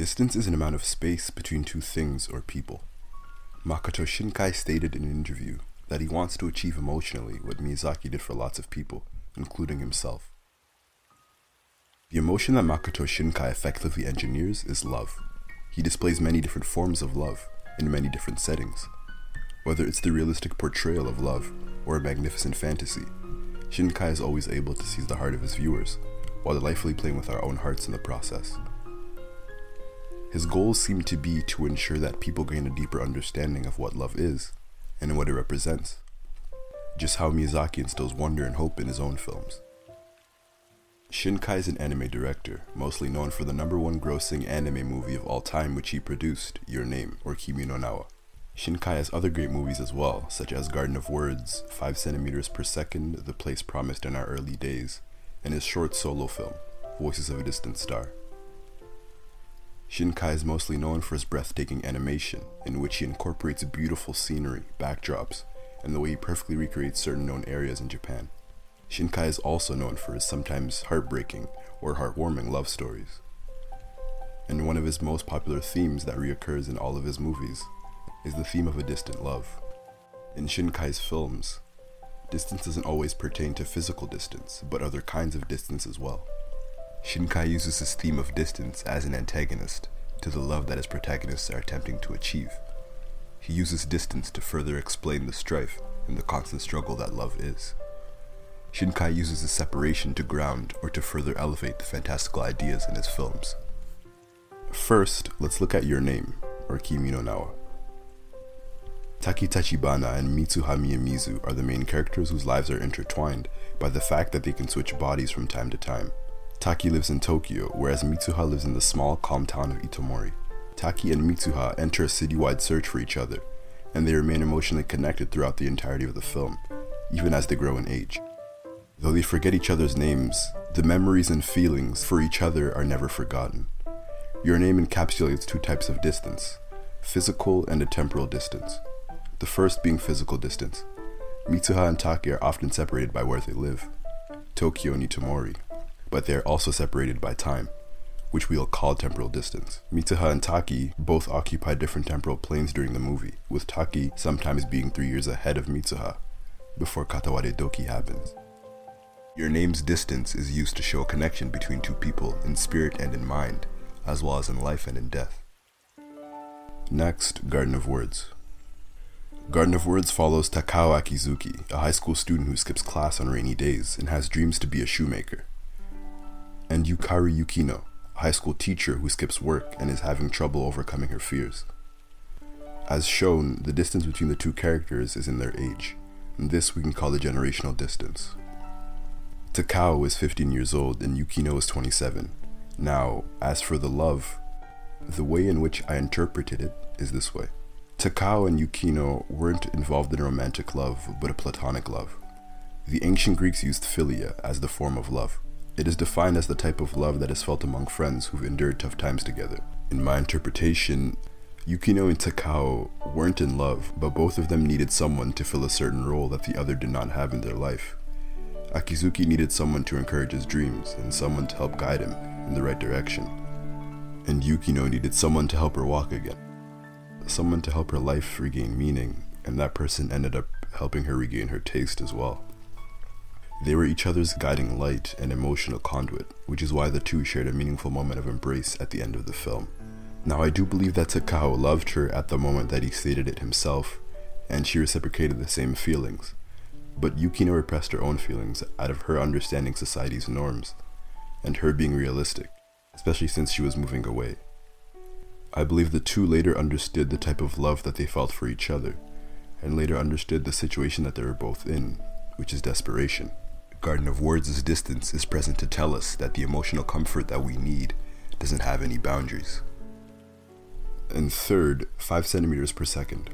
Distance is an amount of space between two things or people. Makoto Shinkai stated in an interview that he wants to achieve emotionally what Miyazaki did for lots of people, including himself. The emotion that Makoto Shinkai effectively engineers is love. He displays many different forms of love in many different settings. Whether it's the realistic portrayal of love or a magnificent fantasy, Shinkai is always able to seize the heart of his viewers while delightfully playing with our own hearts in the process. His goals seem to be to ensure that people gain a deeper understanding of what love is and what it represents, just how Miyazaki instills wonder and hope in his own films. Shinkai is an anime director, mostly known for the number one grossing anime movie of all time which he produced, Your Name, or Kimi no Na wa. Shinkai has other great movies as well, such as Garden of Words, 5 centimeters per second, The Place Promised in Our Early Days, and his short solo film, Voices of a Distant Star. Shinkai is mostly known for his breathtaking animation, in which he incorporates beautiful scenery, backdrops, and the way he perfectly recreates certain known areas in Japan. Shinkai is also known for his sometimes heartbreaking or heartwarming love stories. And one of his most popular themes that reoccurs in all of his movies is the theme of a distant love. In Shinkai's films, distance doesn't always pertain to physical distance, but other kinds of distance as well. Shinkai uses his theme of distance as an antagonist to the love that his protagonists are attempting to achieve. He uses distance to further explain the strife and the constant struggle that love is. Shinkai uses this separation to ground or to further elevate the fantastical ideas in his films. First, let's look at Your Name, or Kimi no Na wa. Taki Tachibana and Mitsuha Miyamizu are the main characters whose lives are intertwined by the fact that they can switch bodies from time to time. Taki lives in Tokyo, whereas Mitsuha lives in the small, calm town of Itomori. Taki and Mitsuha enter a citywide search for each other, and they remain emotionally connected throughout the entirety of the film, even as they grow in age. Though they forget each other's names, the memories and feelings for each other are never forgotten. Your name encapsulates two types of distance physical and a temporal distance. The first being physical distance. Mitsuha and Taki are often separated by where they live, Tokyo and Itomori, but they are also separated by time, which we'll call temporal distance. Mitsuha and Taki both occupy different temporal planes during the movie, with Taki sometimes being three years ahead of Mitsuha before Kataware Doki happens. Your name's distance is used to show a connection between two people in spirit and in mind, as well as in life and in death. Next, Garden of Words. Garden of Words follows Takao Akizuki, a high school student who skips class on rainy days and has dreams to be a shoemaker. And Yukari Yukino, a high school teacher who skips work and is having trouble overcoming her fears. As shown, the distance between the two characters is in their age, and this we can call the generational distance. Takao is 15 years old and Yukino is 27. Now, as for the love, the way in which I interpreted it is this way. Takao and Yukino weren't involved in romantic love, but a platonic love. The ancient Greeks used philia as the form of love. It is defined as the type of love that is felt among friends who've endured tough times together. In my interpretation, Yukino and Takao weren't in love, but both of them needed someone to fill a certain role that the other did not have in their life. Akizuki needed someone to encourage his dreams and someone to help guide him in the right direction. And Yukino needed someone to help her walk again. Someone to help her life regain meaning, and that person ended up helping her regain her taste as well. They were each other's guiding light and emotional conduit, which is why the two shared a meaningful moment of embrace at the end of the film. Now, I do believe that Takao loved her at the moment that he stated it himself, and she reciprocated the same feelings. But Yukino repressed her own feelings out of her understanding society's norms, and her being realistic, especially since she was moving away. I believe the two later understood the type of love that they felt for each other, and later understood the situation that they were both in, which is desperation. Garden of Words' distance is present to tell us that the emotional comfort that we need doesn't have any boundaries. And third, 5 centimeters per second.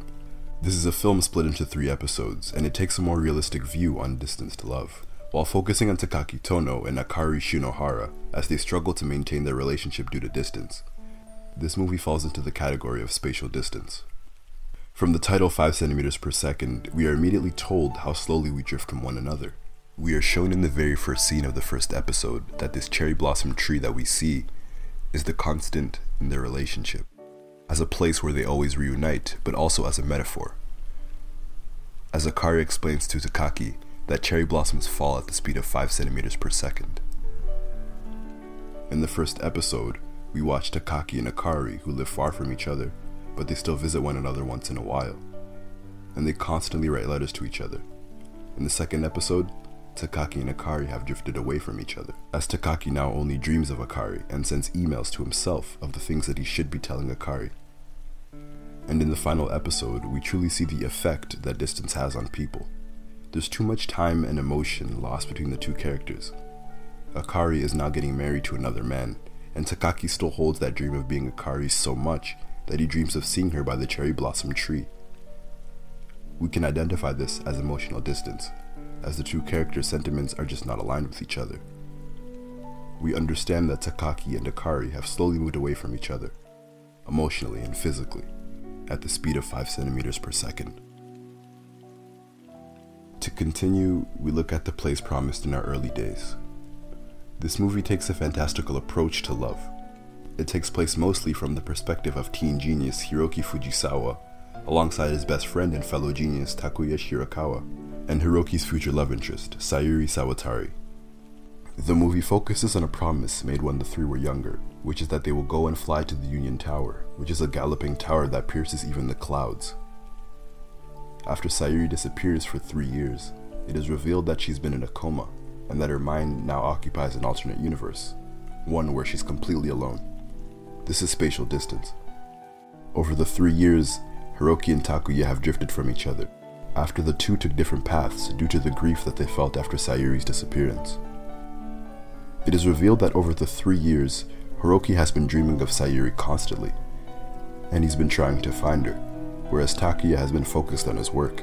This is a film split into three episodes, and it takes a more realistic view on distance to love, while focusing on Takaki Tono and Akari Shinohara as they struggle to maintain their relationship due to distance. This movie falls into the category of spatial distance. From the title 5 centimeters per second, we are immediately told how slowly we drift from one another. We are shown in the very first scene of the first episode that this cherry blossom tree that we see is the constant in their relationship, as a place where they always reunite, but also as a metaphor. As Akari explains to Takaki that cherry blossoms fall at the speed of 5 centimeters per second. In the first episode, we watch Takaki and Akari who live far from each other, but they still visit one another once in a while. And they constantly write letters to each other. In the second episode, Takaki and Akari have drifted away from each other, as Takaki now only dreams of Akari and sends emails to himself of the things that he should be telling Akari. And in the final episode, we truly see the effect that distance has on people. There's too much time and emotion lost between the two characters. Akari is now getting married to another man, and Takaki still holds that dream of being Akari so much that he dreams of seeing her by the cherry blossom tree. We can identify this as emotional distance, as the two characters' sentiments are just not aligned with each other. We understand that Takaki and Akari have slowly moved away from each other, emotionally and physically, at the speed of 5 centimeters per second. To continue, we look at the place promised in our early days. This movie takes a fantastical approach to love. It takes place mostly from the perspective of teen genius Hiroki Fujisawa, alongside his best friend and fellow genius Takuya Shirakawa and Hiroki's future love interest, Sayuri Sawatari. The movie focuses on a promise made when the three were younger, which is that they will go and fly to the Union Tower, which is a galloping tower that pierces even the clouds. After Sayuri disappears for three years, it is revealed that she's been in a coma, and that her mind now occupies an alternate universe, one where she's completely alone. This is spatial distance. Over the three years, Hiroki and Takuya have drifted from each other, after the two took different paths due to the grief that they felt after Sayuri's disappearance. It is revealed that over the three years, Hiroki has been dreaming of Sayuri constantly, and he's been trying to find her, whereas Takuya has been focused on his work.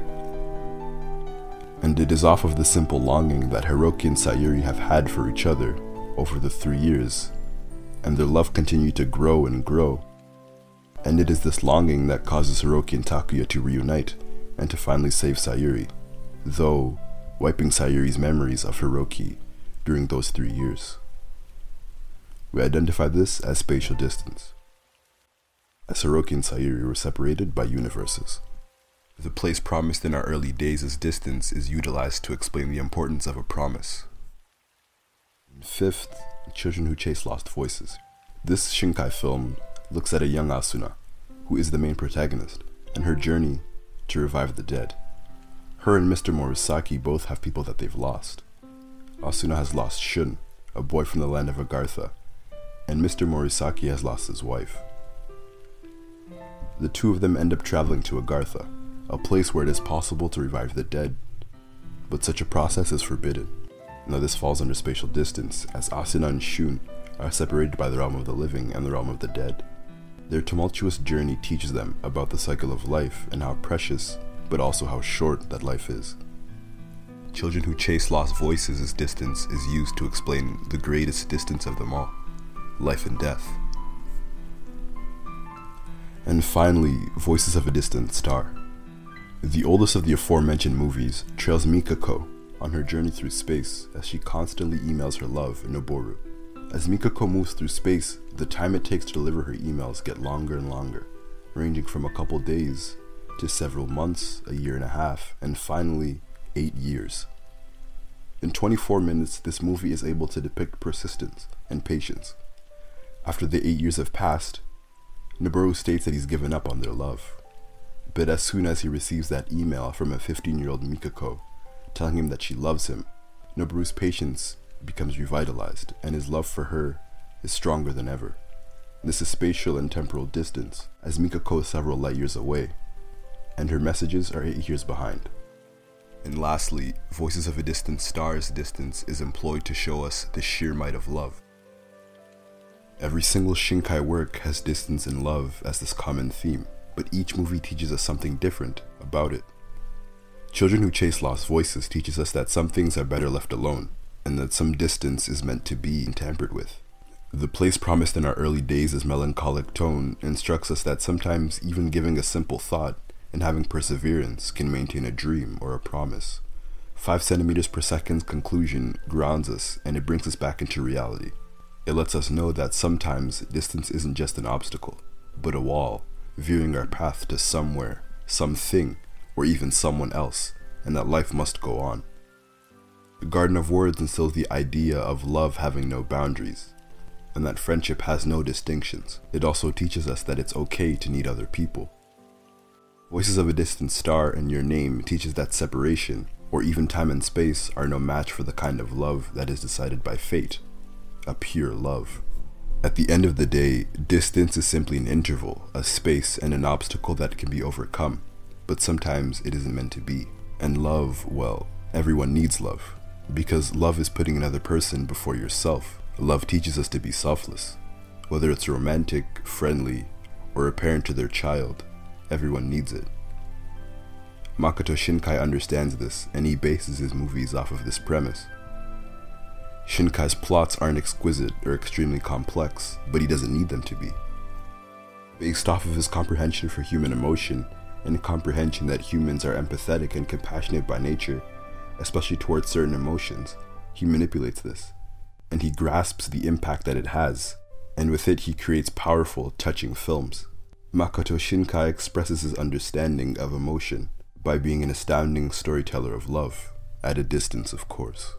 And it is off of the simple longing that Hiroki and Sayuri have had for each other over the three years, and their love continued to grow and grow. And it is this longing that causes Hiroki and Takuya to reunite and to finally save Sayuri, though wiping Sayuri's memories of Hiroki during those three years. We identify this as spatial distance, as Hiroki and Sayuri were separated by universes. The place promised in our early days as distance is utilized to explain the importance of a promise. Fifth, Children Who Chase Lost Voices. This Shinkai film looks at a young Asuna, who is the main protagonist, and her journey to revive the dead. Her and Mr. Morisaki both have people that they've lost. Asuna has lost Shun, a boy from the land of Agartha, and Mr. Morisaki has lost his wife. The two of them end up traveling to Agartha, a place where it is possible to revive the dead, but such a process is forbidden. Now this falls under spatial distance, as Asuna and Shun are separated by the realm of the living and the realm of the dead. Their tumultuous journey teaches them about the cycle of life and how precious, but also how short, that life is. Children who chase lost voices as distance is used to explain the greatest distance of them all life and death. And finally, Voices of a Distant Star. The oldest of the aforementioned movies trails Mikako on her journey through space as she constantly emails her love, Noboru. As Mikako moves through space, the time it takes to deliver her emails get longer and longer, ranging from a couple days to several months, a year and a half, and finally, eight years. In 24 minutes, this movie is able to depict persistence and patience. After the eight years have passed, Noboru states that he's given up on their love. But as soon as he receives that email from a 15 year old Mikako telling him that she loves him, Noboru's patience becomes revitalized, and his love for her is stronger than ever. This is spatial and temporal distance, as Mikako is several light years away, and her messages are eight years behind. And lastly, Voices of a Distant Star's distance is employed to show us the sheer might of love. Every single Shinkai work has distance and love as this common theme, but each movie teaches us something different about it. Children Who Chase Lost Voices teaches us that some things are better left alone, and that some distance is meant to be tampered with. The place promised in our early days' melancholic tone instructs us that sometimes even giving a simple thought and having perseverance can maintain a dream or a promise. 5 centimeters per second's conclusion grounds us and it brings us back into reality. It lets us know that sometimes distance isn't just an obstacle, but a wall, viewing our path to somewhere, something, or even someone else, and that life must go on. The Garden of Words instills the idea of love having no boundaries, and that friendship has no distinctions. It also teaches us that it's okay to need other people. Voices of a Distant Star and Your Name teaches that separation, or even time and space, are no match for the kind of love that is decided by fate, a pure love. At the end of the day, distance is simply an interval, a space, and an obstacle that can be overcome, but sometimes it isn't meant to be. And love, well, everyone needs love, because love is putting another person before yourself. Love teaches us to be selfless. Whether it's romantic, friendly, or a parent to their child, everyone needs it. Makoto Shinkai understands this, and he bases his movies off of this premise. Shinkai's plots aren't exquisite or extremely complex, but he doesn't need them to be. Based off of his comprehension for human emotion, and comprehension that humans are empathetic and compassionate by nature, especially towards certain emotions, he manipulates this and he grasps the impact that it has, and with it he creates powerful, touching films. Makoto Shinkai expresses his understanding of emotion by being an astounding storyteller of love, at a distance, of course.